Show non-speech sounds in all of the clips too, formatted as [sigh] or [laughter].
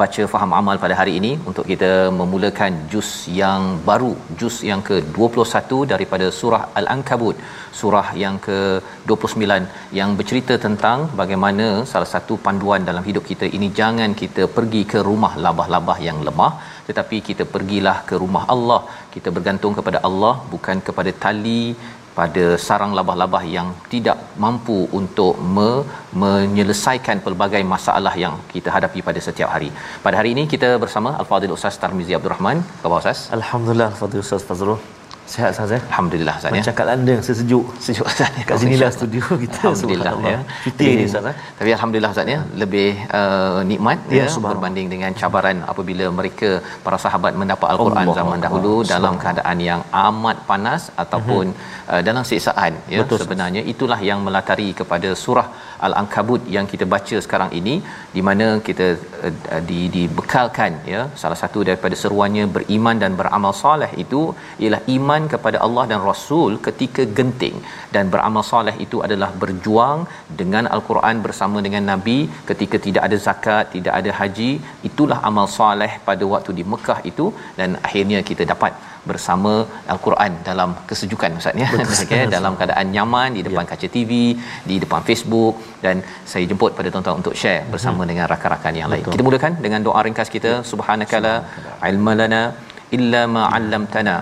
baca faham amal pada hari ini untuk kita memulakan juz yang baru juz yang ke-21 daripada surah Al-Ankabut. Surah yang ke-29 yang bercerita tentang bagaimana salah satu panduan dalam hidup kita ini jangan kita pergi ke rumah labah-labah yang lemah tetapi kita pergilah ke rumah Allah. Kita bergantung kepada Allah bukan kepada tali pada sarang labah-labah yang tidak mampu untuk me, menyelesaikan pelbagai masalah yang kita hadapi pada setiap hari. Pada hari ini kita bersama Al-Fadhil Ustaz Tarmizi Abdul Rahman. Khabar Ustaz? Alhamdulillah Fadil Ustaz Fazrul Sihat Ustaz ya? Alhamdulillah Ustaz ya. Macam kat London sejuk Sejuk Ustaz. ya. Kat sinilah studio kita Alhamdulillah ya. Cuti ni Ustaz ya? Tapi alhamdulillah Ustaz ya, lebih uh, nikmat Ya, ya, berbanding dengan cabaran apabila mereka para sahabat mendapat al-Quran Allah zaman Allah. dahulu dalam Subhanallah. keadaan yang amat panas ataupun uh, dalam siksaan ya Betul, sebenarnya itulah yang melatari kepada surah al-ankabut yang kita baca sekarang ini di mana kita uh, di dibekalkan ya salah satu daripada seruannya beriman dan beramal soleh itu ialah iman kepada Allah dan Rasul ketika genting. Dan beramal soleh itu adalah berjuang dengan al-Quran bersama dengan nabi ketika tidak ada zakat tidak ada haji. Itulah amal soleh pada waktu di Mekah itu dan akhirnya kita dapat bersama al-Quran dalam kesejukan ustaz ya? [laughs] Okay, dalam keadaan nyaman di depan ya. kaca TV di depan Facebook. Dan saya jemput pada tuan-tuan untuk share bersama hmm. dengan rakan-rakan yang lain. Betul. kita mulakan dengan doa ringkas kita. Subhanakala ilmalana illa ma 'allamtana.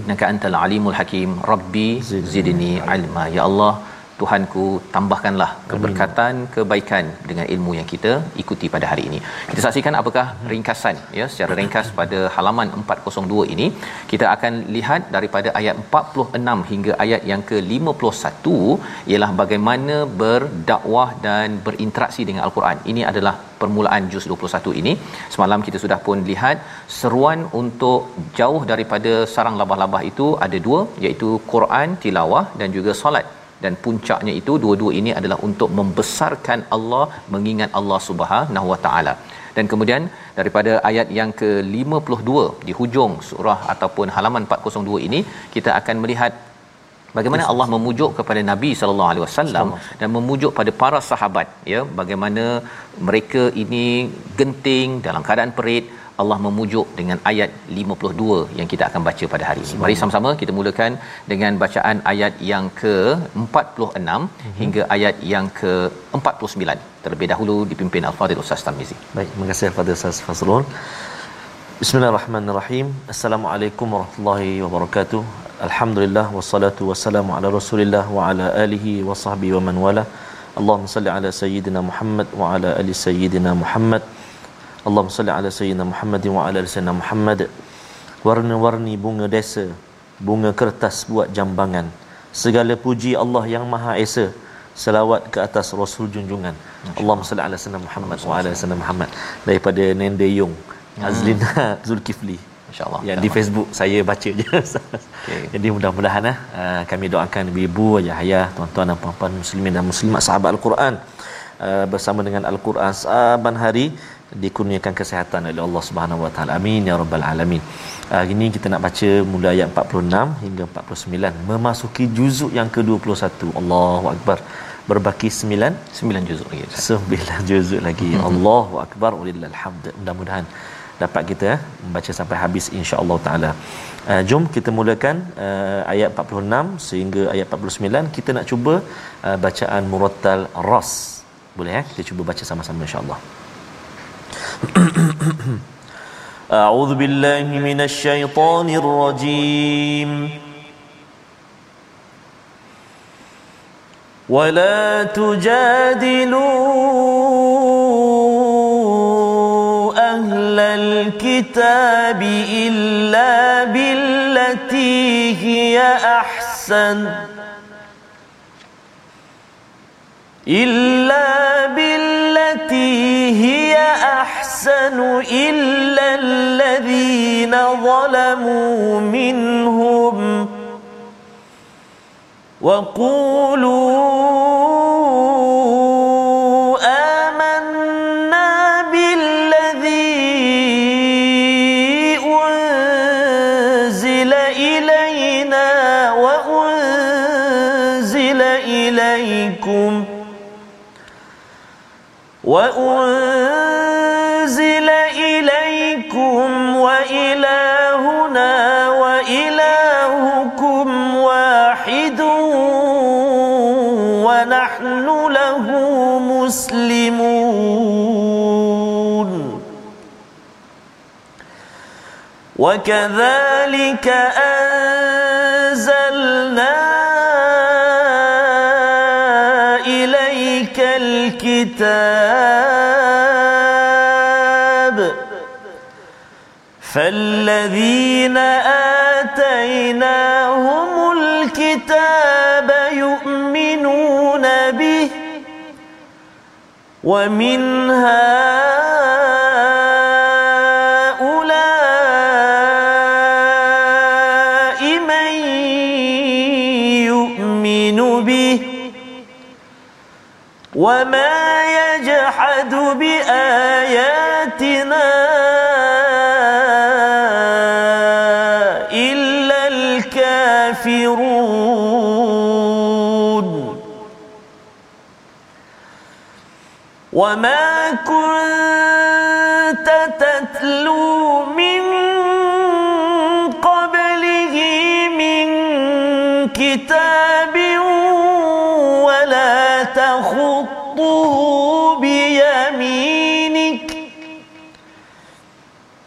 Innaka antal alimul hakim. Rabbi zidni ilma. Ya Allah Tuhanku tambahkanlah keberkatan kebaikan dengan ilmu yang kita ikuti pada hari ini. Kita saksikan apakah ringkasan ya secara ringkas pada halaman 402 ini kita akan lihat daripada ayat 46 hingga ayat yang ke-51 ialah bagaimana berdakwah dan berinteraksi dengan al-Quran. Ini adalah permulaan juz 21 ini. Semalam kita sudah pun lihat seruan untuk jauh daripada sarang labah-labah itu ada dua iaitu Quran tilawah dan juga solat dan puncaknya itu dua-dua ini adalah untuk membesarkan Allah mengingat Allah Subhanahu Wa Taala. Dan kemudian daripada ayat yang ke-52 di hujung surah ataupun halaman 402 ini kita akan melihat bagaimana Allah memujuk kepada Nabi sallallahu alaihi wasallam dan memujuk pada para sahabat ya bagaimana mereka ini genting dalam keadaan perit Allah memujuk dengan ayat 52 yang kita akan baca pada hari ini. Mari sama-sama kita mulakan dengan bacaan ayat yang ke-46 mm-hmm. hingga ayat yang ke-49. Terlebih dahulu dipimpin Al-Fadhil Ustaz Tarmizi. Baik, terima kasih Fadil Ustaz Fazrul. Bismillahirrahmanirrahim. Assalamualaikum warahmatullahi wabarakatuh. Alhamdulillah wassalatu wassalamu ala Rasulillah wa ala alihi wa sahbihi wa man wala. Allahumma salli ala sayyidina Muhammad wa ala ali sayyidina Muhammad. Allahumma salli ala sayyidina Muhammad wa ala ali sayyidina Muhammad. Warna-warni bunga desa, bunga kertas buat jambangan. Segala puji Allah yang Maha Esa. Selawat ke atas Rasul junjungan. Allahumma salli ala sayyidina Muhammad wa ala ali sayyidina Muhammad. Daripada Nende Yung, Azlina [laughs] Zulkifli. InsyaAllah. Yang di Facebook saya baca je. [laughs] okay. Jadi mudah-mudahan eh, uh, kami doakan ibu-ibu, ayah-ayah, tuan-tuan dan puan-puan muslimin dan muslimat sahabat Al-Quran uh, bersama dengan Al-Quran saban hari dikurniakan kesihatan oleh Allah Subhanahu Wa Taala. Amin ya rabbal alamin. Hari ini kita nak baca mula ayat 46 hingga 49 memasuki juzuk yang ke-21. Allahu akbar. Berbaki 9 9 juzuk lagi. 9 juzuk lagi. [laughs] Allahu akbar. Walillahil hamd. Mudah-mudahan dapat kita eh, membaca sampai habis insya-Allah taala. Uh, jom kita mulakan uh, ayat 46 sehingga ayat 49 kita nak cuba uh, bacaan murattal ras. Boleh eh? Kita cuba baca sama-sama insya-Allah. أعوذ بالله من الشيطان الرجيم ولا تجادلوا أهل الكتاب إلا بالتي هي أحسن. إلا بالتي هي أحسن إلا الذين ظلموا منهم. وقولوا وأنزل إليكم وإلهنا وإلهكم واحد ونحن له مسلمون. وكذلك أنزلنا إليك الكتاب فالذين آتيناهم الكتاب يؤمنون به ومن هؤلاء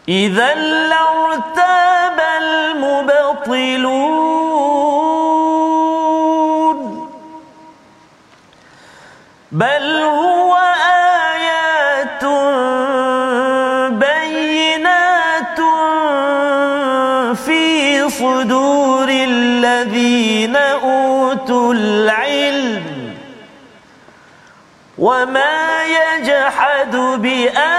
إذا لارتاب المبطلون. بل هو آيات بينات في صدور الذين أوتوا العلم. وما يجحد بآياتنا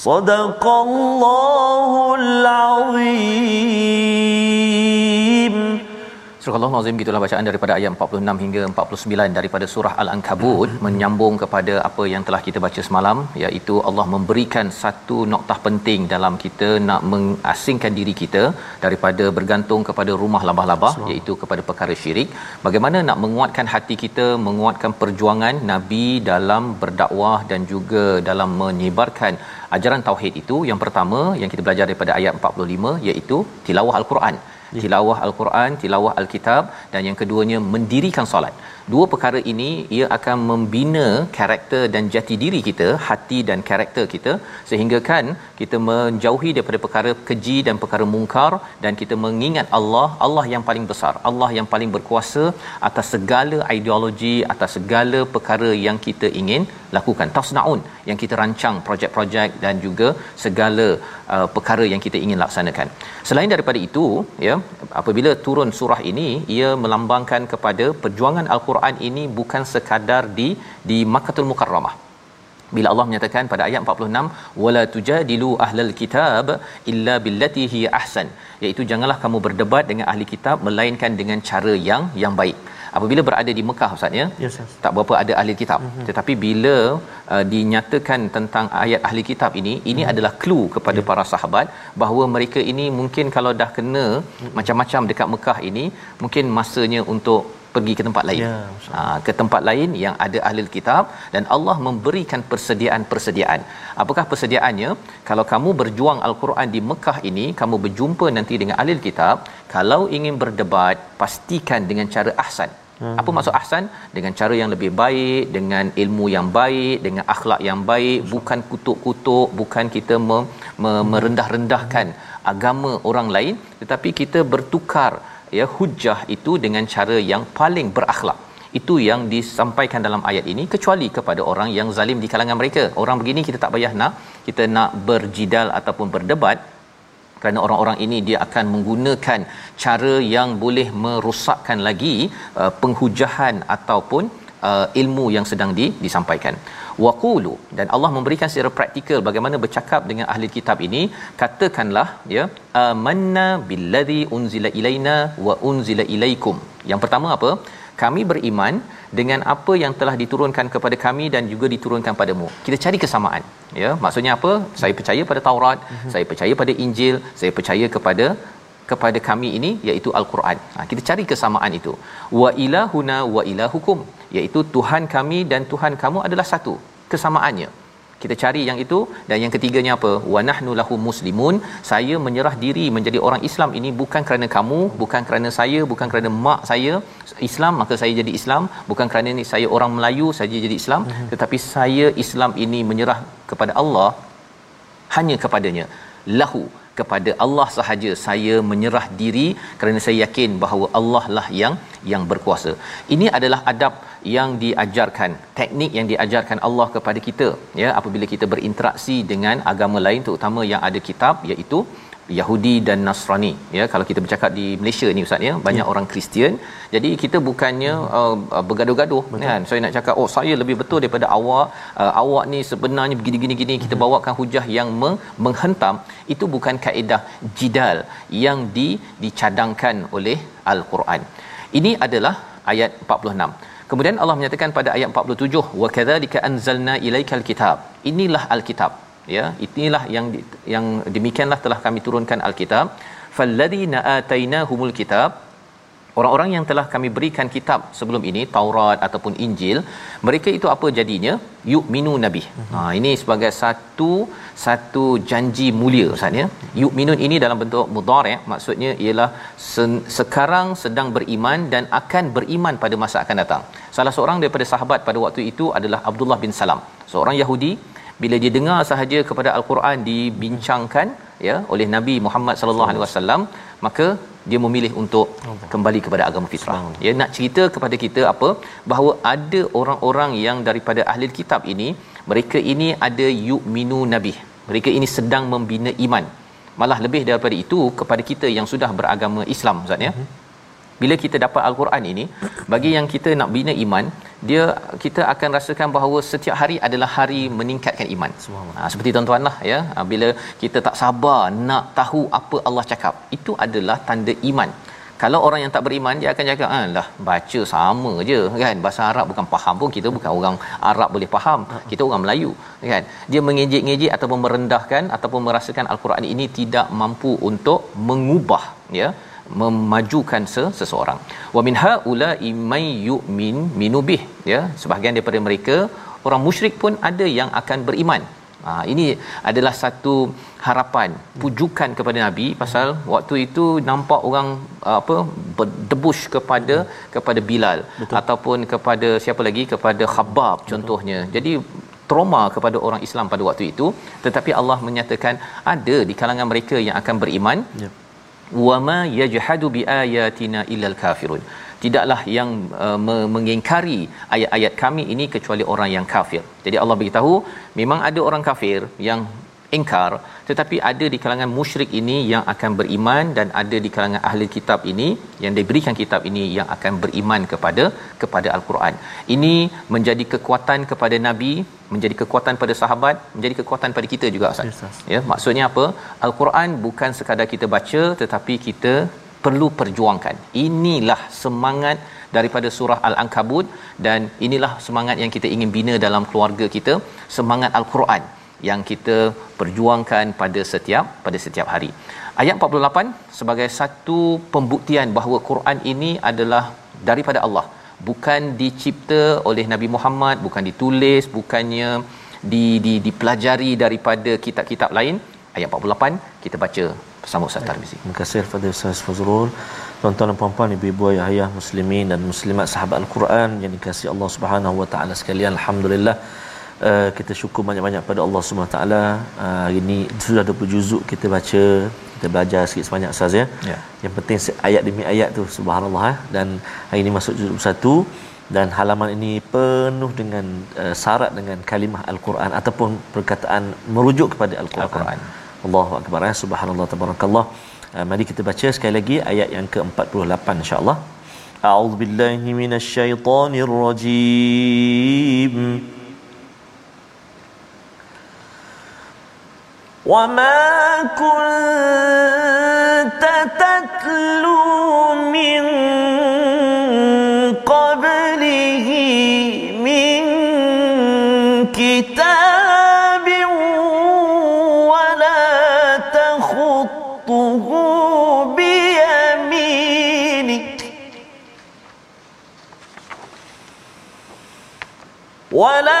صدق الله العظيم Surah Allah Nazim gitulah bacaan daripada ayat 46 hingga 49 daripada surah Al-Ankabut menyambung kepada apa yang telah kita baca semalam iaitu Allah memberikan satu noktah penting dalam kita nak mengasingkan diri kita daripada bergantung kepada rumah labah-labah so. iaitu kepada perkara syirik bagaimana nak menguatkan hati kita menguatkan perjuangan nabi dalam berdakwah dan juga dalam menyebarkan ajaran tauhid itu yang pertama yang kita belajar daripada ayat 45 iaitu tilawah al-Quran tilawah al-Quran, tilawah al-Kitab dan yang keduanya mendirikan solat. Dua perkara ini ia akan membina karakter dan jati diri kita, hati dan karakter kita sehingga kan kita menjauhi daripada perkara keji dan perkara mungkar dan kita mengingat Allah, Allah yang paling besar, Allah yang paling berkuasa atas segala ideologi, atas segala perkara yang kita ingin lakukan. Tasnaun yang kita rancang projek-projek dan juga segala uh, perkara yang kita ingin laksanakan. Selain daripada itu, ya, apabila turun surah ini ia melambangkan kepada perjuangan al-Quran ini bukan sekadar di di Makkahul Mukarramah bila Allah menyatakan pada ayat 46 wala tujadilu ahlal kitab illa billati hi ahsan iaitu janganlah kamu berdebat dengan ahli kitab melainkan dengan cara yang yang baik apabila berada di Mekah ustaz ya yes, yes. tak berapa ada ahli kitab mm-hmm. tetapi bila uh, dinyatakan tentang ayat ahli kitab ini ini mm-hmm. adalah clue kepada yeah. para sahabat bahawa mereka ini mungkin kalau dah kena mm-hmm. macam-macam dekat Mekah ini mungkin masanya untuk pergi ke tempat lain. Ya, ha, ke tempat lain yang ada ahli kitab dan Allah memberikan persediaan-persediaan. Apakah persediaannya? Kalau kamu berjuang al-Quran di Mekah ini, kamu berjumpa nanti dengan ahli kitab, kalau ingin berdebat, pastikan dengan cara ahsan. Hmm. Apa maksud ahsan? Dengan cara yang lebih baik, dengan ilmu yang baik, dengan akhlak yang baik, bukan kutuk-kutuk, bukan kita me- me- merendah-rendahkan agama orang lain, tetapi kita bertukar ya hujah itu dengan cara yang paling berakhlak. Itu yang disampaikan dalam ayat ini kecuali kepada orang yang zalim di kalangan mereka. Orang begini kita tak payah nak. Kita nak berjidal ataupun berdebat kerana orang-orang ini dia akan menggunakan cara yang boleh merosakkan lagi uh, penghujahan ataupun uh, ilmu yang sedang di, disampaikan. Waqulu dan Allah memberikan secara praktikal bagaimana bercakap dengan ahli kitab ini katakanlah ya amanna billadhi unzila ilaina wa unzila ilaikum. Yang pertama apa? Kami beriman dengan apa yang telah diturunkan kepada kami dan juga diturunkan padamu. Kita cari kesamaan ya. Maksudnya apa? Saya percaya pada Taurat uh-huh. saya percaya pada Injil saya percaya kepada kepada kami ini iaitu al-Quran. Ha, kita cari kesamaan itu. Wa ilahuna wa ilahukum iaitu Tuhan kami dan Tuhan kamu adalah satu. Kesamaannya. Kita cari yang itu dan yang ketiganya apa? Wa nahnu lahu muslimun. Saya menyerah diri menjadi orang Islam ini bukan kerana kamu, bukan kerana saya, bukan kerana mak saya Islam maka saya jadi Islam, bukan kerana ni saya orang Melayu saja jadi Islam, uh-huh. tetapi saya Islam ini menyerah kepada Allah hanya kepadanya. Lahu kepada Allah sahaja saya menyerah diri kerana saya yakin bahawa Allah lah yang yang berkuasa. Ini adalah adab yang diajarkan, teknik yang diajarkan Allah kepada kita ya apabila kita berinteraksi dengan agama lain terutama yang ada kitab iaitu Yahudi dan Nasrani. Ya kalau kita bercakap di Malaysia ni ustaz ya banyak ya. orang Kristian. Jadi kita bukannya uh, uh bergaduh-gaduh betul. kan? Saya nak cakap oh saya lebih betul daripada awak. Uh, awak ni sebenarnya begini-gini gini. Kita hmm. bawakan hujah yang meng- menghentam. Itu bukan kaedah jidal yang di dicadangkan oleh al-Quran. Ini adalah ayat 46 Kemudian Allah menyatakan pada ayat 47 wa kadzalika anzalna ilaikal kitab. Inilah al-kitab ya inilah yang yang demikianlah telah kami turunkan al-kitab. Falladzina atainahumul kitab. Orang-orang yang telah kami berikan kitab sebelum ini Taurat ataupun Injil mereka itu apa jadinya? Yu'minu nabi. Uh-huh. ha ini sebagai satu satu janji mulia ustaz ya. Yu'minun ini dalam bentuk mudhari' maksudnya ialah sen- sekarang sedang beriman dan akan beriman pada masa akan datang. Salah seorang daripada sahabat pada waktu itu adalah Abdullah bin Salam. Seorang Yahudi bila dia dengar sahaja kepada al-Quran dibincangkan ya oleh Nabi Muhammad sallallahu alaihi wasallam maka dia memilih untuk kembali kepada agama fitrah. Ya nak cerita kepada kita apa bahawa ada orang-orang yang daripada ahli kitab ini mereka ini ada yu'minu nabi. Mereka ini sedang membina iman. Malah lebih daripada itu kepada kita yang sudah beragama Islam Ustaz ya. Mhm. Bila kita dapat al-Quran ini bagi yang kita nak bina iman dia kita akan rasakan bahawa setiap hari adalah hari meningkatkan iman. Ha, seperti tuan-tuan lah ya. Ha, bila kita tak sabar nak tahu apa Allah cakap, itu adalah tanda iman. Kalau orang yang tak beriman dia akan cakap ah lah baca sama je kan bahasa Arab bukan faham pun kita bukan orang Arab boleh faham kita orang Melayu kan dia mengejek-ngejek ataupun merendahkan ataupun merasakan al-Quran ini tidak mampu untuk mengubah ya memajukan seseorang. Wa min haula may yu'min minubih ya sebahagian daripada mereka orang musyrik pun ada yang akan beriman. Ha, ini adalah satu harapan pujukan kepada nabi pasal waktu itu nampak orang apa berdebush kepada kepada Bilal Betul. ataupun kepada siapa lagi kepada Khabbab Betul. contohnya. Jadi trauma kepada orang Islam pada waktu itu tetapi Allah menyatakan ada di kalangan mereka yang akan beriman yep wama yajhadu biayatina illal kafirun. Tidaklah yang uh, mengingkari ayat-ayat kami ini kecuali orang yang kafir. Jadi Allah beritahu memang ada orang kafir yang ingkar tetapi ada di kalangan musyrik ini yang akan beriman dan ada di kalangan ahli kitab ini yang diberikan kitab ini yang akan beriman kepada kepada al-Quran. Ini menjadi kekuatan kepada nabi menjadi kekuatan pada sahabat menjadi kekuatan pada kita juga Ustaz. Ya maksudnya apa? al-Quran bukan sekadar kita baca tetapi kita perlu perjuangkan. Inilah semangat daripada surah al-ankabut dan inilah semangat yang kita ingin bina dalam keluarga kita semangat al-Quran yang kita perjuangkan pada setiap pada setiap hari. Ayat 48 sebagai satu pembuktian bahawa Quran ini adalah daripada Allah, bukan dicipta oleh Nabi Muhammad, bukan ditulis, bukannya di di dipelajari daripada kitab-kitab lain. Ayat 48 kita baca bersama Ustaz Tarmizi. Terima kasih kepada Ustaz Fazrul. Tuan-tuan dan puan-puan, ibu-ibu, ayah-ayah muslimin dan muslimat sahabat Al-Quran yang dikasihi Allah Subhanahu wa taala sekalian. Alhamdulillah uh, kita syukur banyak-banyak pada Allah Subhanahu Wa Taala. Uh, hari ini sudah 20 juzuk kita baca, kita belajar sikit sebanyak saja ya. Ya. Yang penting ayat demi ayat tu subhanallah eh. dan hari ini masuk juzuk satu dan halaman ini penuh dengan uh, syarat dengan kalimah al-Quran ataupun perkataan merujuk kepada al-Quran. Al-Quran. Allahu akbar eh. subhanallah tabarakallah. Uh, mari kita baca sekali lagi ayat yang ke-48 insya-Allah. A'udzu billahi minasyaitonir rajim. وما كنت تتلو من قبله من كتاب ولا تخطه بيمينك ولا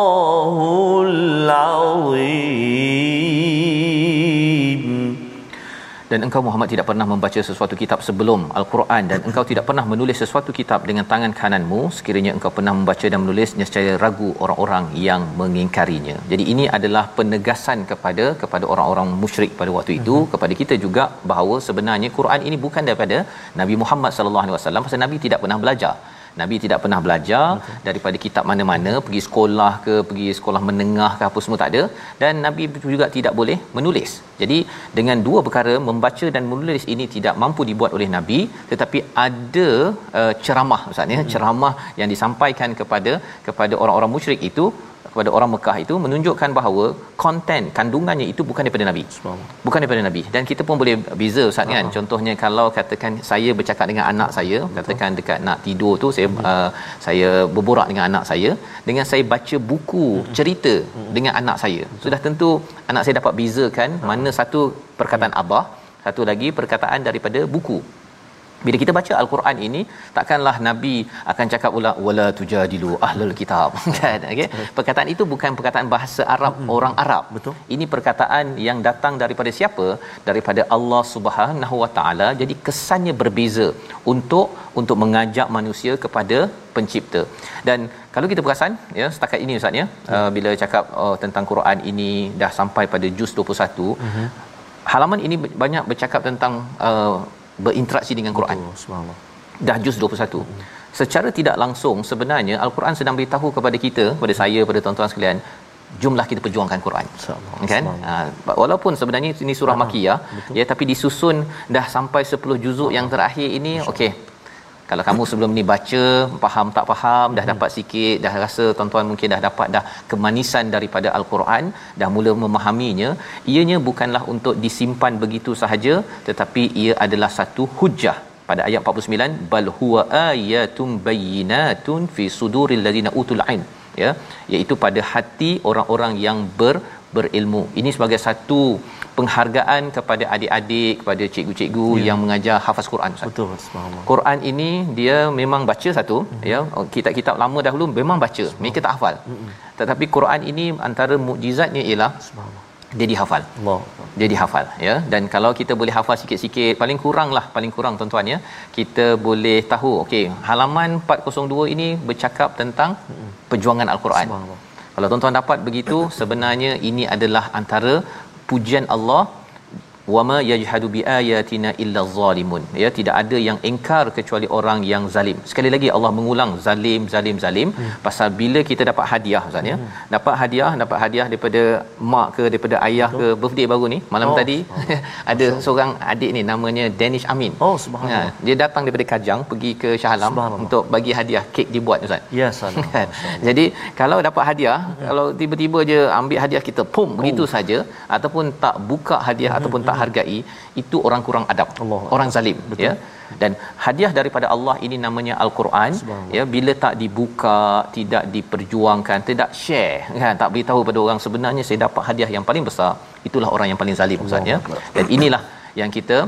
dan engkau Muhammad tidak pernah membaca sesuatu kitab sebelum al-Quran dan engkau tidak pernah menulis sesuatu kitab dengan tangan kananmu sekiranya engkau pernah membaca dan menulisnya secara ragu orang-orang yang mengingkarinya. Jadi ini adalah penegasan kepada kepada orang-orang musyrik pada waktu itu uh-huh. kepada kita juga bahawa sebenarnya Quran ini bukan daripada Nabi Muhammad sallallahu alaihi wasallam pasal Nabi tidak pernah belajar. Nabi tidak pernah belajar okay. daripada kitab mana-mana pergi sekolah ke pergi sekolah menengah ke apa semua tak ada dan Nabi juga tidak boleh menulis. Jadi dengan dua perkara membaca dan menulis ini tidak mampu dibuat oleh Nabi tetapi ada uh, ceramah ustaz ya hmm. ceramah yang disampaikan kepada kepada orang-orang musyrik itu kepada orang Mekah itu menunjukkan bahawa konten kandungannya itu bukan daripada nabi. Bukan daripada nabi. Dan kita pun boleh beza ustaz kan. Contohnya kalau katakan saya bercakap dengan anak saya, Betul. katakan dekat nak tidur tu saya hmm. uh, saya berborak dengan anak saya, dengan saya baca buku hmm. cerita hmm. dengan anak saya. Betul. Sudah tentu anak saya dapat bezakan mana satu perkataan abah, satu lagi perkataan daripada buku bila kita baca al-Quran ini takkanlah nabi akan cakap pula wala tujadilu ahlul kitab. [laughs] Kan? Okey? Perkataan itu bukan perkataan bahasa Arab hmm. orang Arab. Betul. Ini perkataan yang datang daripada siapa? Daripada Allah Subhanahu wa taala. Jadi kesannya berbeza untuk untuk mengajak manusia kepada pencipta. Dan kalau kita perasan ya setakat ini ustaz ya hmm. uh, bila cakap uh, tentang Quran ini dah sampai pada juz 21 hmm. halaman ini banyak bercakap tentang uh, berinteraksi dengan Quran. Subhanallah. Dah juz 21. Hmm. Secara tidak langsung sebenarnya Al-Quran sedang beritahu kepada kita, kepada saya, kepada tuan-tuan sekalian, jumlah kita perjuangkan Quran. Kan? Ha, walaupun sebenarnya ini surah Makiyah, ya tapi disusun dah sampai 10 juzuk yang terakhir ini, okey. Kalau kamu sebelum ni baca, faham tak faham, dah dapat sikit, dah rasa tuan-tuan mungkin dah dapat dah kemanisan daripada Al-Quran, dah mula memahaminya, ianya bukanlah untuk disimpan begitu sahaja, tetapi ia adalah satu hujah. Pada ayat 49 bal huwa ayatum bayyinatun fi suduril ladina utul ilm ya. Iaitu pada hati orang-orang yang ber berilmu. Ini sebagai satu penghargaan kepada adik-adik kepada cikgu-cikgu ya. yang mengajar hafaz Quran Ustaz. Betul subhanallah. Quran ini dia memang baca satu mm-hmm. ya kitab-kitab lama dahulu memang baca mereka tak hafal. Mm-hmm. Tetapi Quran ini antara mukjizatnya ialah dia dihafal Allah dia dihafal ya dan kalau kita boleh hafal sikit-sikit paling kurang lah paling kurang tuan-tuan ya kita boleh tahu okey halaman 402 ini bercakap tentang perjuangan al-Quran Subhanallah. kalau tuan-tuan dapat begitu sebenarnya ini adalah antara pujian Allah wama yajhadu biayatina illa zalimun. Ya tidak ada yang engkar kecuali orang yang zalim. Sekali lagi Allah mengulang zalim zalim zalim. Hmm. pasal bila kita dapat hadiah ustaz ya. Hmm. dapat hadiah dapat hadiah daripada mak ke daripada ayah Betul. ke birthday baru ni malam Oh, oh, tadi [laughs] ada seorang adik ni namanya Danish Amin. Oh, subhanallah. Ha, dia datang daripada Kajang pergi ke Shah Alam untuk bagi hadiah kek dibuat ustaz. Ya salam. [laughs] Kan? Jadi kalau dapat hadiah kalau tiba-tiba je ambil hadiah kita pum begitu saja ataupun tak buka hadiah ataupun tak hargai itu orang kurang adab Allah. orang zalim ya. Dan hadiah daripada Allah ini namanya al-Quran. Ya bila tak dibuka tidak diperjuangkan tidak share kan? Tak beritahu pada orang sebenarnya saya dapat hadiah yang paling besar itulah orang yang paling zalim ustaz ya. Dan inilah yang kita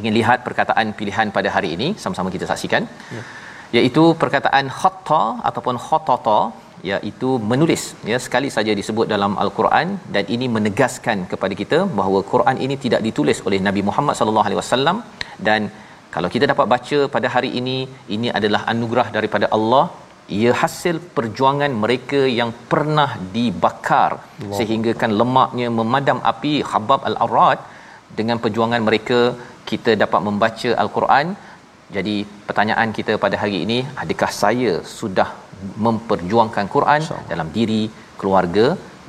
ingin lihat perkataan pilihan pada hari ini sama-sama kita saksikan. Ya. iaitu perkataan khatta ataupun khatata iaitu menulis ya sekali saja disebut dalam al-Quran dan ini menegaskan kepada kita bahawa Quran ini tidak ditulis oleh Nabi Muhammad sallallahu alaihi wasallam dan kalau kita dapat baca pada hari ini ini adalah anugerah daripada Allah. Ia hasil perjuangan mereka yang pernah dibakar. Wow. sehingga kan lemaknya memadam api Habab al-Arad. Dengan perjuangan mereka kita dapat membaca al-Quran. Jadi pertanyaan kita pada hari ini adakah saya sudah memperjuangkan Quran dalam diri keluarga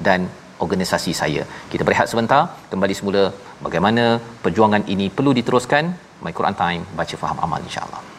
dan organisasi saya. Kita berehat sebentar, kembali semula bagaimana perjuangan ini perlu diteruskan. My Quran Time, baca faham amal insya-Allah.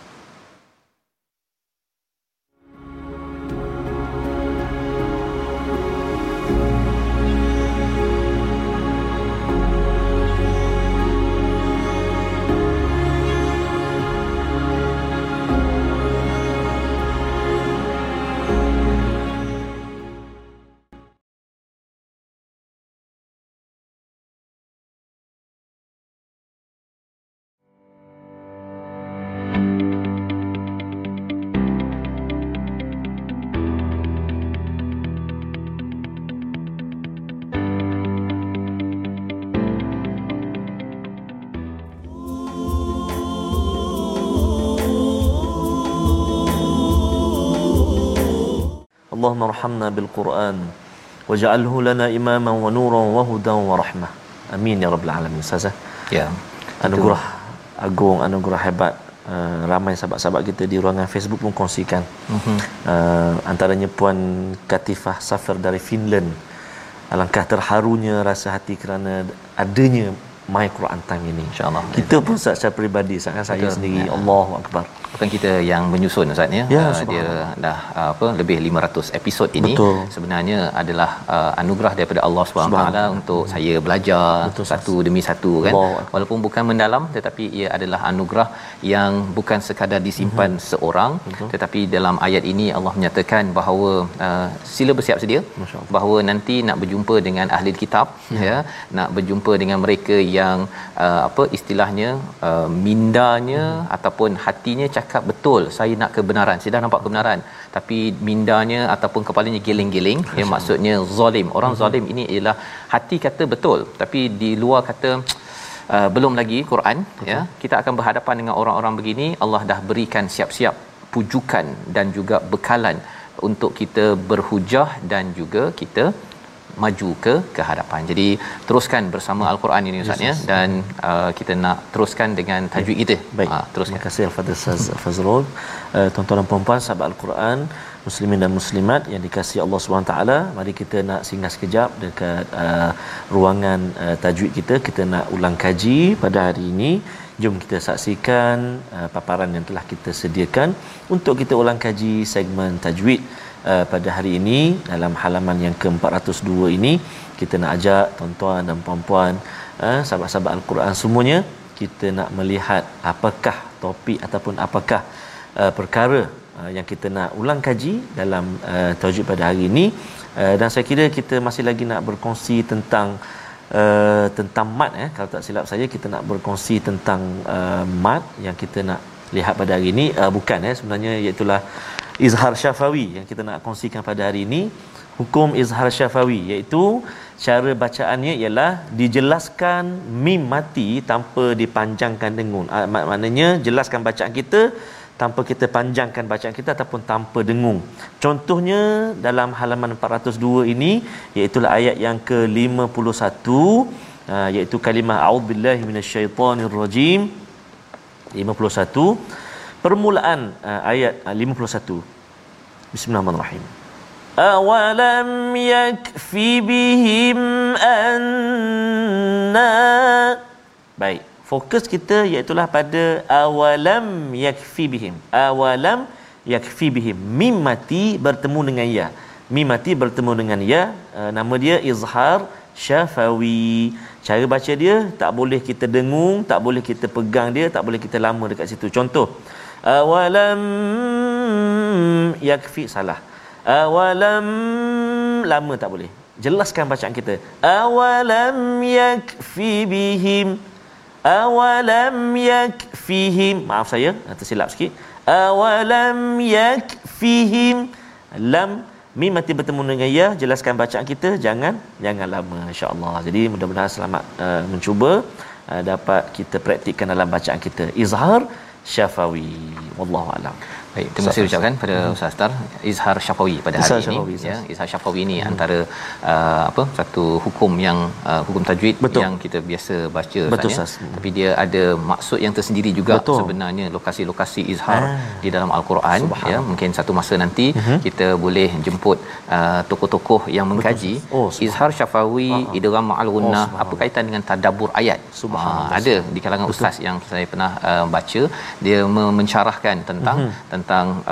ارحمنا بالقران واجعله لنا اماما ونورا وهدى ورحمه امين يا رب العالمين استاذه يا Anugerah agung anugerah hebat uh, ramai sahabat-sahabat kita di ruangan Facebook pun kongsikan. Mm-hmm. uh, antaranya Puan Katifah Safir dari Finland. Alangkah terharunya rasa hati kerana adanya My Quran Time ini. insyaAllah. Kita pun secara peribadi kan, saya, saya sendiri. Ya. Allahu Akbar. Bukan kita yang menyusun Ustaz ya. Ya, Ah, dia dah ah, apa lebih 500 episod ini Betul. sebenarnya adalah uh, anugerah daripada Allah Subhanahu Taala untuk saya belajar Betul, satu demi satu kan. Allah Akbar. Walaupun bukan mendalam tetapi ia adalah anugerah yang bukan sekadar disimpan Mhm. mm-hmm. seorang tetapi dalam ayat ini Allah menyatakan bahawa uh, sila bersiap sedia bahawa nanti nak berjumpa dengan ahli kitab Mhm. ya nak berjumpa dengan mereka yang uh, apa istilahnya uh, mindanya Mhm. ataupun hatinya cakap betul saya nak kebenaran. Saya dah nampak kebenaran tapi mindanya ataupun kepalanya giling-giling. Ya maksudnya zalim. Orang Mhm. zalim ini ialah hati kata betul tapi di luar kata uh, belum lagi Quran Betul. ya kita akan berhadapan dengan orang-orang begini. Allah dah berikan siap-siap pujukan dan juga bekalan untuk kita berhujah dan juga kita maju ke ke hadapan. Jadi teruskan bersama al-Quran ini Ustaz ya dan uh, kita nak teruskan dengan tajwid kita. Baik. Ah, teruskan. Terima kasih Al-Fadhil Ustaz Fazrul. Uh, tuan-tuan dan puan-puan sahabat Al-Quran, muslimin dan muslimat yang dikasihi Allah Subhanahu taala, mari kita nak singgah sekejap dekat uh, ruangan uh, tajwid kita. Kita nak ulang kaji pada hari ini. Jom kita saksikan uh, paparan yang telah kita sediakan untuk kita ulang kaji segmen tajwid uh, pada hari ini. Dalam halaman yang ke-402 ini kita nak ajak tuan-tuan dan puan-puan uh, sahabat-sahabat al-Quran semuanya kita nak melihat apakah topik ataupun apakah uh, perkara uh, yang kita nak ulang kaji dalam uh, tajwid pada hari ini. Uh, dan saya kira kita masih lagi nak berkongsi tentang uh, tentang mat eh. Kalau tak silap saya kita nak berkongsi tentang uh, mat yang kita nak lihat pada hari ini. Uh, bukan eh. Sebenarnya iaitu izhar syafawi yang kita nak kongsikan pada hari ini. Hukum izhar syafawi iaitu cara bacaannya ialah dijelaskan mim mati tanpa dipanjangkan dengung uh, mak- maknanya jelaskan bacaan kita tanpa kita panjangkan bacaan kita ataupun tanpa dengung. Contohnya dalam halaman 402 ini iaitu ayat yang ke-51 uh, iaitu kalimah a'udzubillahi minasyaitonirrajim 51 permulaan uh, ayat uh, 51 Bismillahirrahmanirrahim أولم يكفي بهم أنا Baik, fokus kita iaitu pada awalam yakfi bihim. Awalam yakfi bihim. Mim mati bertemu dengan ya. Mim mati bertemu dengan ya. Uh, nama dia izhar syafawi. Cara baca dia tak boleh kita dengung, tak boleh kita pegang dia, tak boleh kita lama dekat situ. Contoh, awalam yakfi salah. Awalam lama tak boleh. Jelaskan bacaan kita. Awalam yakfi bihim. Awalam yakfihim. Maaf saya, tersilap sikit. Awalam yakfihim. Lam mim mati bertemu dengan ya jelaskan bacaan kita jangan jangan lama insya-Allah. Jadi mudah-mudahan selamat uh, mencuba uh, dapat kita praktikkan dalam bacaan kita. Izhar syafawi. Wallahu alam. Baik, terima kasih ucapkan pada hmm. Ustaz Star Izhar Syafawi pada Izhar hari Syafawi, ini ya Izhar Syafawi ini hmm. antara uh, apa satu hukum yang uh, hukum tajwid Betul. yang kita biasa baca Betul, Ustaz, Ustaz. ya. tapi dia ada maksud yang tersendiri juga Betul. sebenarnya lokasi-lokasi izhar Ah. di dalam al-Quran ya mungkin satu masa nanti Mhm. kita boleh jemput uh, tokoh-tokoh yang mengkaji Oh. Izhar Syafawi idgham ma'al gunnah Oh, apa kaitan dengan tadabbur ayat. Ah, ada di kalangan ustaz yang saya pernah uh, baca dia me- mencarahkan tentang Mhm. tentang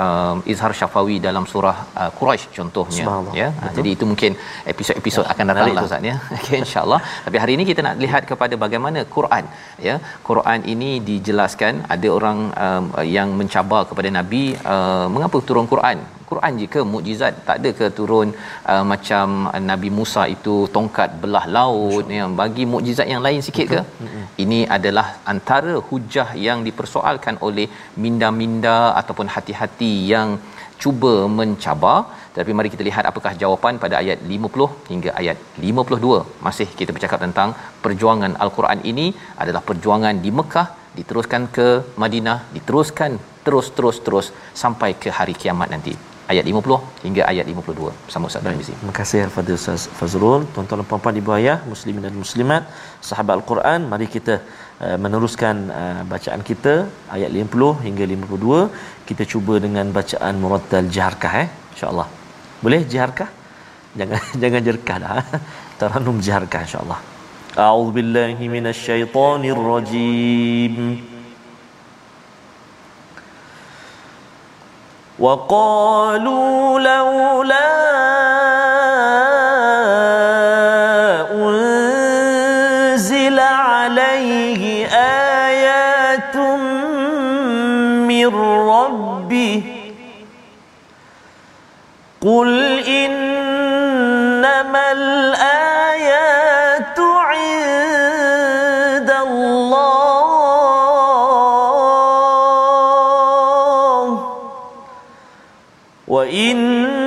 um, izhar syafawi dalam surah uh, Quraisy contohnya ya. Ha, jadi itu mungkin episod-episod akan datang lah ustaz ya. [laughs] Okey insyaallah. Tapi hari ini kita nak lihat kepada bagaimana Quran ya. Quran ini dijelaskan ada orang um, yang mencabar kepada nabi uh, mengapa turun Quran Quran jika mukjizat tak ada ke turun uh, macam uh, Nabi Musa itu tongkat belah laut yang bagi mukjizat yang lain sikit ke? Ini adalah antara hujah yang dipersoalkan oleh minda-minda ataupun hati-hati yang cuba mencabar. Tapi mari kita lihat apakah jawapan pada ayat 50 hingga ayat 52 masih kita bercakap tentang perjuangan al-Quran ini adalah perjuangan di Mekah diteruskan ke Madinah diteruskan terus terus terus sampai ke hari kiamat nanti ayat 50 hingga ayat 52 bersama Ustaz Tarmizi Terima kasih Al-Fadhil Ustaz Fazrul, tuan-tuan dan puan-puan ibu ayah, muslimin dan muslimat, sahabat Al-Quran, mari kita uh, meneruskan uh, bacaan kita ayat 50 hingga 52. Kita cuba dengan bacaan murattal jaharkah eh, insya-Allah. Boleh jaharkah? Jangan [laughs] jangan jerkah dah. [laughs] Taranum jaharkah insya-Allah. A'udzubillahi minasyaitonirrajim. وقالوا لولا وإنما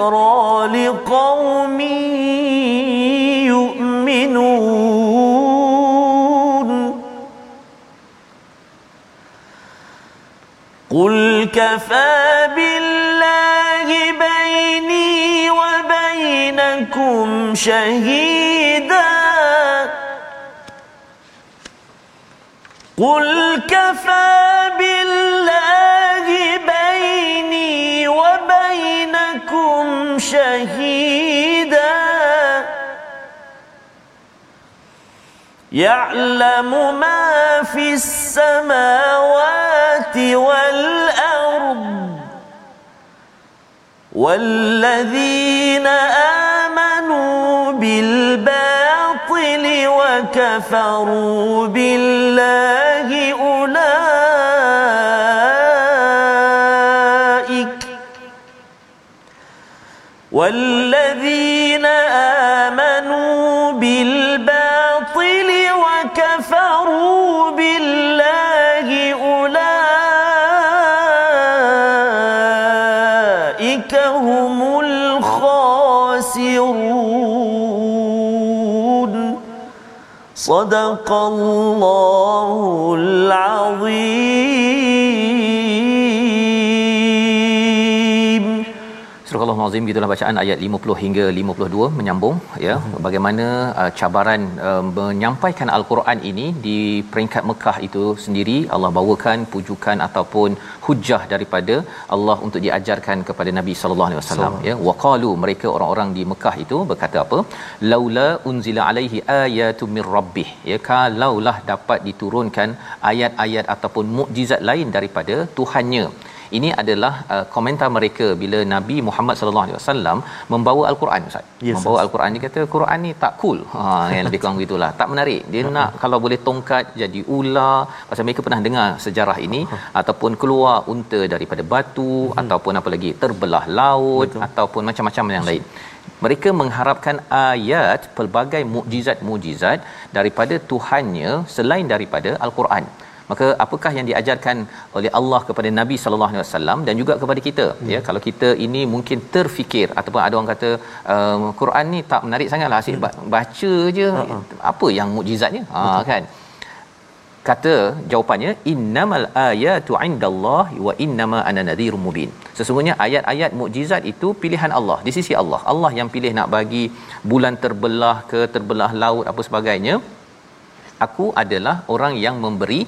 وذكرى لقوم يؤمنون. قل كفى بالله بيني وبينكم شهيدا. قل كفى بالله شهيدا. يعلم ما في السماوات والأرض والذين آمنوا بالباطل وكفروا بالله. والذين آمنوا بالباطل وكفروا بالله أولئك هم الخاسرون. صدق الله العظيم. Azim gitulah bacaan ayat 50 hingga 52 menyambung ya. Bagaimana uh, cabaran uh, menyampaikan al-Quran ini di peringkat Mekah itu sendiri Allah bawakan pujukan ataupun hujah daripada Allah untuk diajarkan kepada Nabi sallallahu alaihi wasallam ya. Waqalu mereka orang-orang di Mekah itu berkata apa? Laula unzila alaihi ayatun mir rabbih ya. Kalaulah dapat diturunkan ayat-ayat ataupun mukjizat lain daripada Tuhannya ini adalah uh, komentar mereka bila Nabi Muhammad sallallahu alaihi wasallam membawa al-Quran ustaz. Yes, membawa yes. al-Quran dia kata Quran ni tak cool. Ha yang lebih kurang begitulah. Tak menarik. Dia uh-huh. [laughs] nak kalau boleh tongkat jadi ular. Pasal mereka pernah dengar sejarah ini uh-huh. [laughs] ataupun keluar unta daripada batu uh-huh. ataupun apa lagi terbelah laut Betul. ataupun macam-macam yang lain. Mereka mengharapkan ayat pelbagai mukjizat-mukjizat daripada Tuhannya selain daripada al-Quran maka apakah yang diajarkan oleh Allah kepada Nabi sallallahu alaihi wasallam dan juga kepada kita? Hmm. ya kalau kita ini mungkin terfikir ataupun ada orang kata uh, Quran ni tak menarik sangatlah asyik hmm. baca je. Uh-huh. apa yang mukjizatnya? Ha kan? Kata jawapannya innamal ayatu indallah wa innama ana nadhirun mubin. Sesungguhnya ayat-ayat mukjizat itu pilihan Allah di sisi Allah. Allah yang pilih nak bagi bulan terbelah ke terbelah laut apa sebagainya. Aku adalah orang yang memberi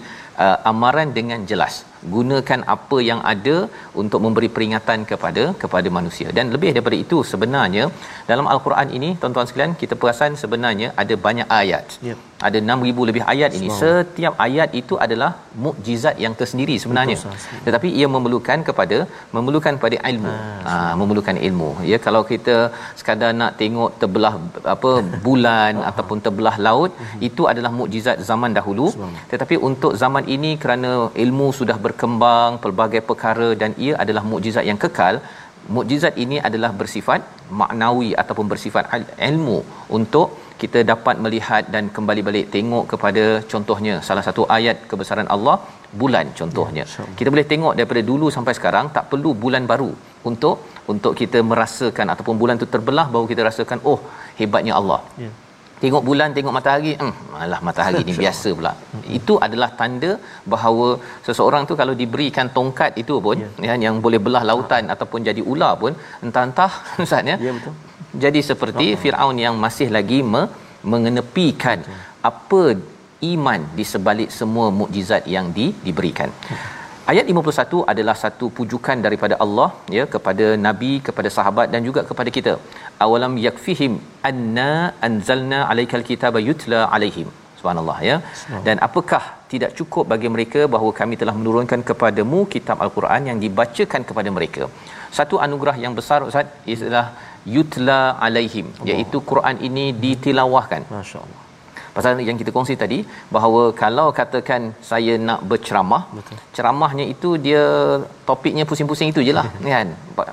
uh, amaran dengan jelas. Gunakan apa yang ada untuk memberi peringatan kepada kepada manusia. Dan lebih daripada itu sebenarnya dalam al-Quran ini tuan-tuan sekalian kita perasan sebenarnya ada banyak ayat. Yep. Ada 6000 lebih ayat ini. Setiap ayat itu adalah mukjizat yang tersendiri sebenarnya. Betul, tetapi ia memerlukan kepada memerlukan pada ilmu. Ha, memerlukan ilmu. Ya kalau kita sekadar nak tengok terbelah apa bulan [laughs] ataupun terbelah laut uh-huh. itu adalah mukjizat zaman dahulu. Tetapi untuk zaman ini kerana ilmu sudah berkembang pelbagai perkara dan ia adalah mukjizat yang kekal mukjizat ini adalah bersifat maknawi ataupun bersifat ilmu untuk kita dapat melihat dan kembali balik tengok kepada contohnya. Salah satu ayat kebesaran Allah bulan contohnya. Ya, kita boleh tengok daripada dulu sampai sekarang tak perlu bulan baru untuk untuk kita merasakan ataupun bulan tu terbelah baru kita rasakan oh hebatnya Allah. Ya tengok bulan tengok matahari hmm malah matahari ni [laughs] biasa pula itu adalah tanda bahawa seseorang tu kalau diberikan tongkat itu pun yeah. ya yang boleh belah lautan ha. ataupun jadi ular pun entah-entah [laughs] ustaz ya yeah, betul jadi seperti oh. Firaun yang masih lagi me- mengenepikan betul. apa iman di sebalik semua mukjizat yang di- diberikan hmm. Ayat 51 adalah satu pujukan daripada Allah ya kepada nabi kepada sahabat dan juga kepada kita. Awalam yakfihim anna anzalna alaikal kitaba yutla alaihim. Subhanallah ya. Dan apakah tidak cukup bagi mereka bahawa kami telah menurunkan kepadamu kitab al-Quran yang dibacakan kepada mereka. Satu anugerah yang besar Ustaz ialah yutla alaihim iaitu Quran ini ditilawahkan. Masya-Allah pasal yang kita kongsi tadi bahawa kalau katakan saya nak berceramah Betul. ceramahnya itu dia topiknya pusing-pusing itu je lah [laughs] kan?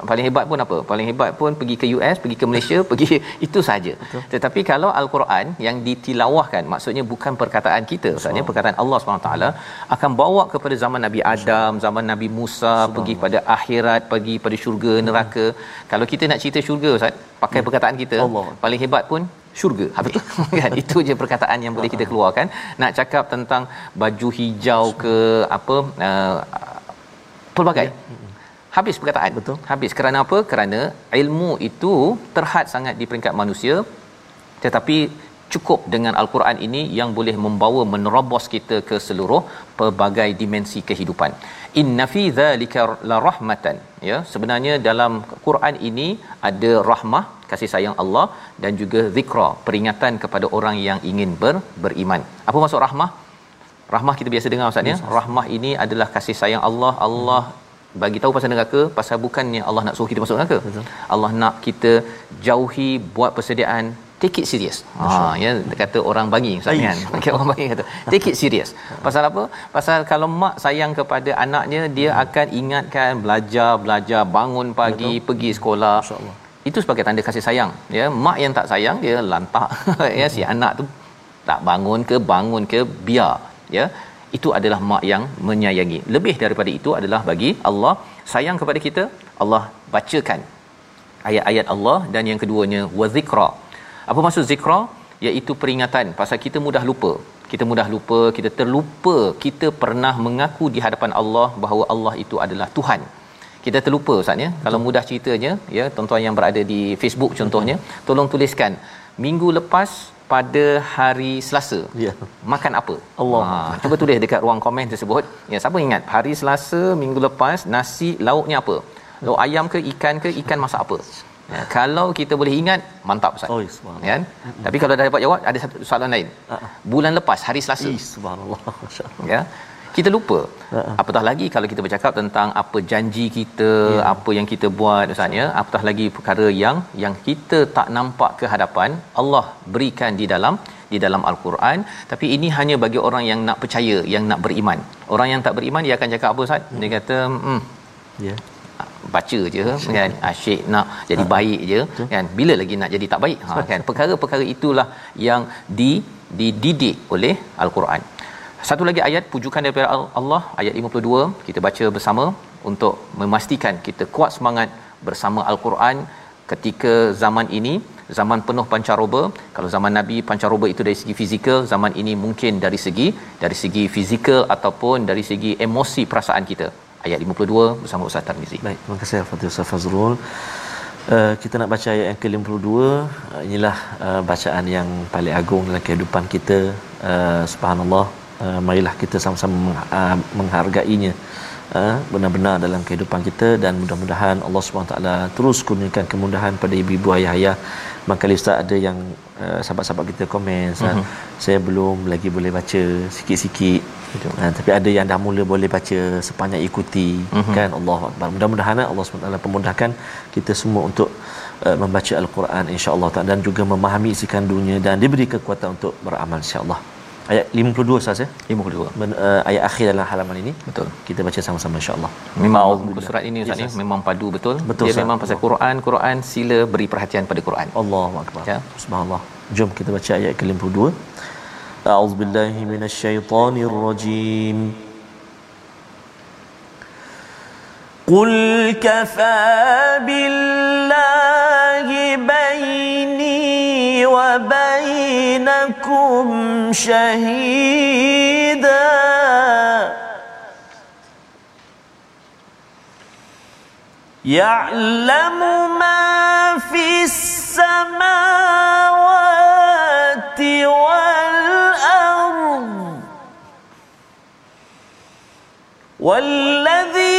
Paling hebat pun apa? Paling hebat pun pergi ke US pergi ke Malaysia [laughs] pergi itu saja. Tetapi kalau al-Quran yang ditilawahkan maksudnya bukan perkataan kita maksudnya perkataan Allah SWT akan bawa kepada zaman Nabi Adam zaman Nabi Musa pergi pada akhirat pergi pada syurga neraka. Kalau kita nak cerita syurga Ustaz pakai hmm. perkataan kita Allah. paling hebat pun syurga. Ha betul [laughs] kan? Itu je perkataan yang boleh kita keluarkan. Nak cakap tentang baju hijau ke apa uh, pelbagai. Ya. Habis perkataan. Betul. Habis kerana apa? Kerana ilmu itu terhad sangat di peringkat manusia. Tetapi cukup dengan al-Quran ini yang boleh membawa menerobos kita ke seluruh pelbagai dimensi kehidupan. Inna fi dzalika la rahmatan ya sebenarnya dalam Quran ini ada rahmah kasih sayang Allah dan juga zikra peringatan kepada orang yang ingin ber, beriman apa maksud rahmah rahmah kita biasa dengar ustaz ya rahmah ini adalah kasih sayang Allah Allah bagi tahu pasal neraka pasal bukannya Allah nak suruh kita masuk neraka Betul. Allah nak kita jauhi buat persediaan take it serious. Ha ya kata orang bangi ustaz kan. Okey orang bangi kata take it serious. Pasal apa? Pasal kalau mak sayang kepada anaknya dia hmm. akan ingatkan belajar belajar bangun pagi Betul. pergi sekolah. Masya-Allah. Itu sebagai tanda kasih sayang ya. Mak yang tak sayang dia lantak [laughs] ya si anak tu tak bangun ke bangun ke biar ya. Itu adalah mak yang menyayangi. Lebih daripada itu adalah bagi Allah sayang kepada kita, Allah bacakan ayat-ayat Allah dan yang keduanya wazikra apa maksud zikra? Iaitu peringatan pasal kita mudah lupa. Kita mudah lupa, kita terlupa kita pernah mengaku di hadapan Allah bahawa Allah itu adalah Tuhan. Kita terlupa ustaz ya. Kalau mudah ceritanya ya, tuan-tuan yang berada di Facebook contohnya, tolong tuliskan minggu lepas pada hari Selasa. Ya. Makan apa? Allah. Ha, cuba tulis dekat ruang komen tersebut. Ya, siapa ingat hari Selasa minggu lepas nasi lauknya apa? Lauk ayam ke ikan ke ikan masak apa? Ya, kalau kita boleh ingat mantap Ustaz. Oh, subhanallah. Ya. Hmm. Tapi kalau dah dapat jawab ada satu soalan lain. Uh-huh. Bulan lepas hari Selasa. Ih, subhanallah. [laughs] Ya. Kita lupa. Uh-huh. Apatah lagi kalau kita bercakap tentang apa janji kita, yeah. apa yang kita buat Ustaz ya. Apatah lagi perkara yang yang kita tak nampak ke hadapan Allah berikan di dalam di dalam al-Quran tapi ini hanya bagi orang yang nak percaya yang nak beriman orang yang tak beriman dia akan cakap apa Ustaz dia kata hmm ya yeah baca je kan asyik nak jadi ha. baik je Betul. kan bila lagi nak jadi tak baik ha kan perkara-perkara itulah yang di dididik oleh al-Quran satu lagi ayat pujukan daripada Allah ayat 52 kita baca bersama untuk memastikan kita kuat semangat bersama al-Quran ketika zaman ini zaman penuh pancaroba. Kalau zaman nabi pancaroba itu dari segi fizikal zaman ini mungkin dari segi dari segi fizikal ataupun dari segi emosi perasaan kita. Ayat 52 bersama Ustaz Tarmizi. Baik, terima kasih Al-Fatihah Ustaz Fazrul. Uh, kita nak baca ayat yang ke-52 uh, inilah uh, bacaan yang paling agung dalam kehidupan kita. Uh, subhanallah uh, marilah kita sama-sama meng, uh, menghargainya uh, benar-benar dalam kehidupan kita dan mudah-mudahan Allah taala terus kurniakan kemudahan pada ibu-ibu ayah-ayah maka Ustaz ada yang uh, sahabat-sahabat kita komen uh-huh. saya belum lagi boleh baca sikit-sikit Ha, tapi ada yang dah mula boleh baca sepanjang ikuti uh-huh. kan Allah Akbar. Mudah-mudahan Allah SWT pemudahkan kita semua untuk uh, membaca al-Quran insya-Allah dan juga memahami isi kandungnya dan diberi kekuatan untuk beramal insya-Allah Ayat 52 Ustaz ya? 52. Men, uh, ayat akhir dalam halaman ini. Betul. Kita baca sama-sama insya-Allah. Memang buku surat ini Ustaz yes, ni memang padu betul. betul Dia sah. memang pasal Quran, Quran sila beri perhatian pada Quran. Allahu akbar. Ya. Subhanallah. Jom kita baca ayat ke-52. أعوذ بالله من الشيطان الرجيم قل كفى بالله بيني وبينكم شهيدا. يعلم ما في السماوات والذين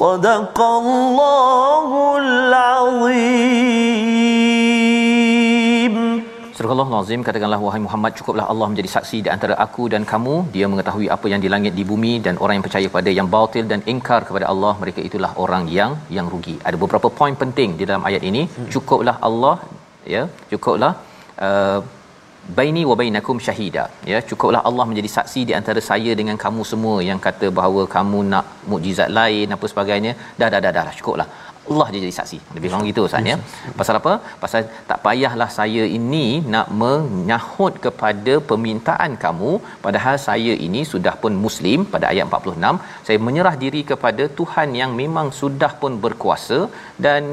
صدق الله العظيم Surah Allah Nazim katakanlah wahai Muhammad cukuplah Allah menjadi saksi di antara aku dan kamu dia mengetahui apa yang di langit di bumi dan orang yang percaya pada yang batil dan ingkar kepada Allah mereka itulah orang yang yang rugi ada beberapa poin penting di dalam ayat ini hmm. cukuplah Allah ya cukuplah uh, baini wa bainakum syahida. Ya cukuplah Allah menjadi saksi di antara saya dengan kamu semua yang kata bahawa kamu nak mukjizat lain apa sebagainya. Dah dah dah dah cukuplah. Allah je jadi saksi. Lebih kurang gitu Ustaz ya. Pasal apa? Pasal tak payahlah saya ini nak menyahut kepada permintaan kamu. Padahal saya ini sudah pun muslim pada ayat 46 saya menyerah diri kepada Tuhan yang memang sudah pun berkuasa dan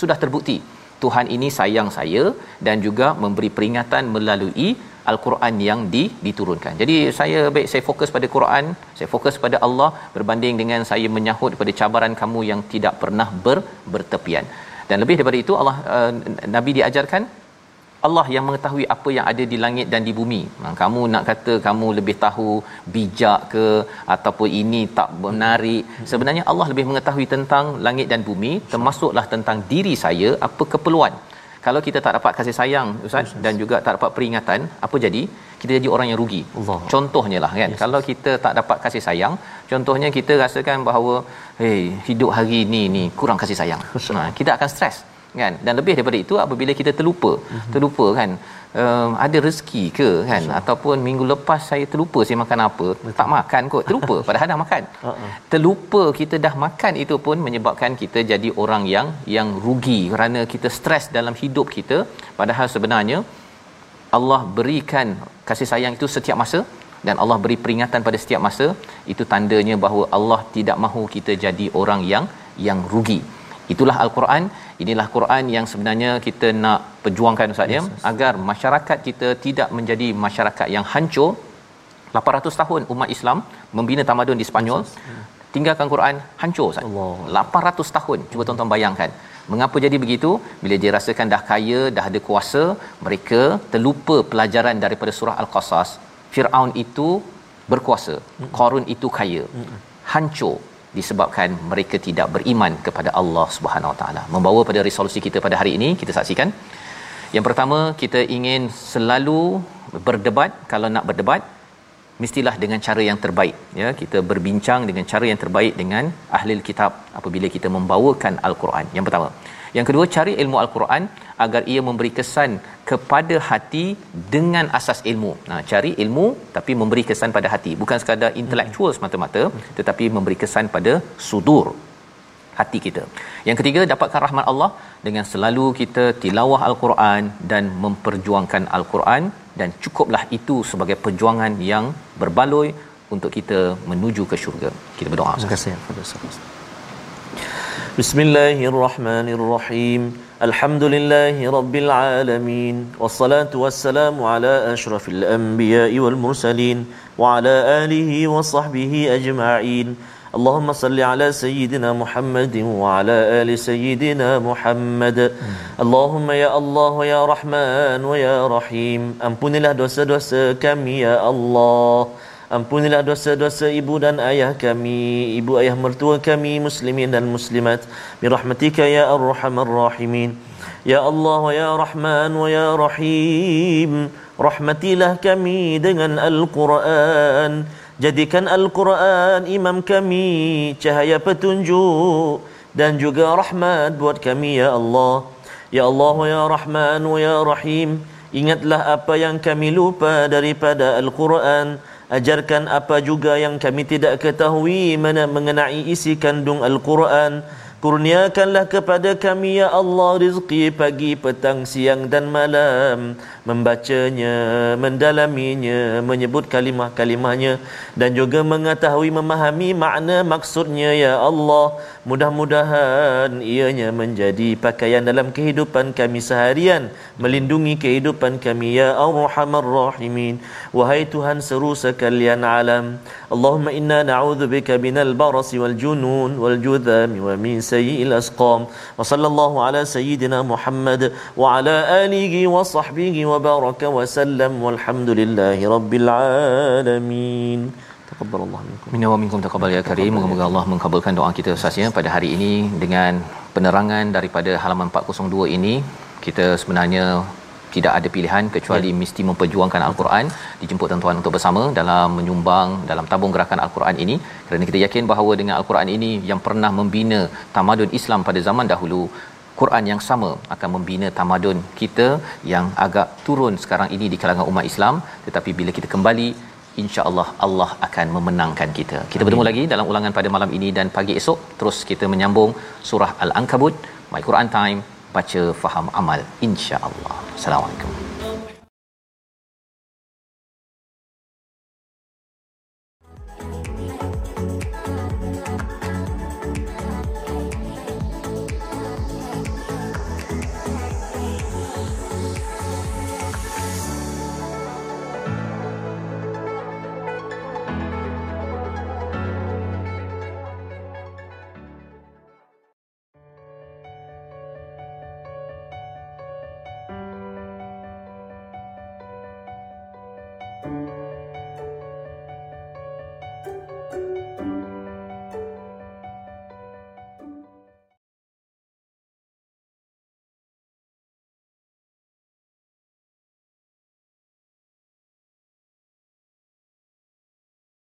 sudah terbukti Tuhan ini sayang saya dan juga memberi peringatan melalui al-Quran yang di, diturunkan. Jadi saya baik saya fokus pada Quran, saya fokus pada Allah berbanding dengan saya menyahut pada cabaran kamu yang tidak pernah ber, bertepian. Dan lebih daripada itu Allah uh, Nabi diajarkan Allah yang mengetahui apa yang ada di langit dan di bumi. Nah, kamu nak kata kamu lebih tahu bijak ke ataupun ini tak menarik. Sebenarnya Allah lebih mengetahui tentang langit dan bumi termasuklah tentang diri saya apa keperluan kalau kita tak dapat kasih sayang ustaz yes, dan juga tak dapat peringatan apa jadi kita jadi orang yang rugi Allah. contohnya lah kan yes. kalau kita tak dapat kasih sayang contohnya kita rasakan bahawa hey hidup hari ni ni kurang kasih sayang nah kita akan stres kan? Dan lebih daripada itu apabila kita terlupa mm-hmm. terlupa kan? Uh, ada rezeki ke kan? Betul. ataupun minggu lepas saya terlupa saya makan apa Betul. tak makan kot. Terlupa [laughs] padahal dah makan. Uh-uh. terlupa kita dah makan itu pun menyebabkan kita jadi orang yang yang rugi kerana kita stres dalam hidup kita. Padahal sebenarnya Allah berikan kasih sayang itu setiap masa dan Allah beri peringatan pada setiap masa. Itu tandanya bahawa Allah tidak mahu kita jadi orang yang yang rugi. Itulah al-Quran inilah Quran yang sebenarnya kita nak perjuangkan ustaz ya. Yes, agar masyarakat kita tidak menjadi masyarakat yang hancur. 800 tahun umat Islam membina tamadun di yes, yes. tinggalkan Quran hancur ustaz. Allah. 800 tahun. Cuba tuan-tuan bayangkan mengapa jadi begitu? Bila dia rasakan dah kaya dah ada kuasa mereka terlupa pelajaran daripada surah al-qasas. Firaun itu berkuasa Qarun itu kaya. Hancur disebabkan mereka tidak beriman kepada Allah Subhanahu Wa Taala. Membawa pada resolusi kita pada hari ini kita saksikan. Yang pertama kita ingin selalu berdebat kalau nak berdebat mestilah dengan cara yang terbaik ya kita berbincang dengan cara yang terbaik dengan ahli kitab apabila kita membawakan al-Quran. Yang pertama. Yang kedua cari ilmu al-Quran agar ia memberi kesan kepada hati dengan asas ilmu. Nah, cari ilmu tapi memberi kesan pada hati, bukan sekadar intelektual semata-mata tetapi memberi kesan pada sudur hati kita. Yang ketiga, dapatkan rahmat Allah dengan selalu kita tilawah al-Quran dan memperjuangkan al-Quran dan cukuplah itu sebagai perjuangan yang berbaloi untuk kita menuju ke syurga. Kita berdoa. Terima kasih kepada بسم الله الرحمن الرحيم الحمد لله رب العالمين والصلاة والسلام على أشرف الأنبياء والمرسلين وعلى آله وصحبه أجمعين اللهم صل على سيدنا محمد وعلى آل سيدنا محمد اللهم يا الله يا رحمن ويا رحيم أمبني dosa-dosa kami ya Allah. Ampunilah dosa-dosa ibu dan ayah kami, ibu ayah mertua kami, muslimin dan muslimat. Birahmatika ya arhamar rahimin. Ya Allah ya Rahman ya Rahim. Rahmatilah kami dengan Al-Quran. Jadikan Al-Quran imam kami, cahaya petunjuk dan juga rahmat buat kami ya Allah. Ya Allah ya Rahman ya Rahim. Ingatlah apa yang kami lupa daripada Al-Quran ajarkan apa juga yang kami tidak ketahui mana mengenai isi kandung Al-Quran. Kurniakanlah kepada kami ya Allah rizki pagi, petang, siang dan malam. Membacanya, mendalaminya, menyebut kalimah-kalimahnya Dan juga mengetahui, memahami makna maksudnya ya Allah Mudah-mudahan ianya menjadi pakaian dalam kehidupan kami seharian Melindungi kehidupan kami Ya Arhamar Rahimin. Wahai Tuhan seru sekalian alam Allahumma inna na'udzubika binal barasi wal junun wal judhami wa min sayyil asqam. Wa sallallahu ala sayyidina Muhammad Wa ala alihi wa sahbihi wa baraka wa sallam. Walhamdulillahi rabbil alamin. Allah minkum. Minna wa minkum taqabbal ya karim. Moga-moga Allah mengabulkan doa kita Ustaz ya pada hari ini dengan penerangan daripada halaman 402 ini kita sebenarnya tidak ada pilihan kecuali ya. mesti memperjuangkan al-Quran dijemput tuan-tuan untuk bersama dalam menyumbang dalam tabung gerakan al-Quran ini kerana kita yakin bahawa dengan al-Quran ini yang pernah membina tamadun Islam pada zaman dahulu Quran yang sama akan membina tamadun kita yang agak turun sekarang ini di kalangan umat Islam tetapi bila kita kembali insya-Allah Allah akan memenangkan kita. Kita bertemu lagi dalam ulangan pada malam ini dan pagi esok terus kita menyambung surah Al-Ankabut My Quran Time baca faham amal insya-Allah. Assalamualaikum.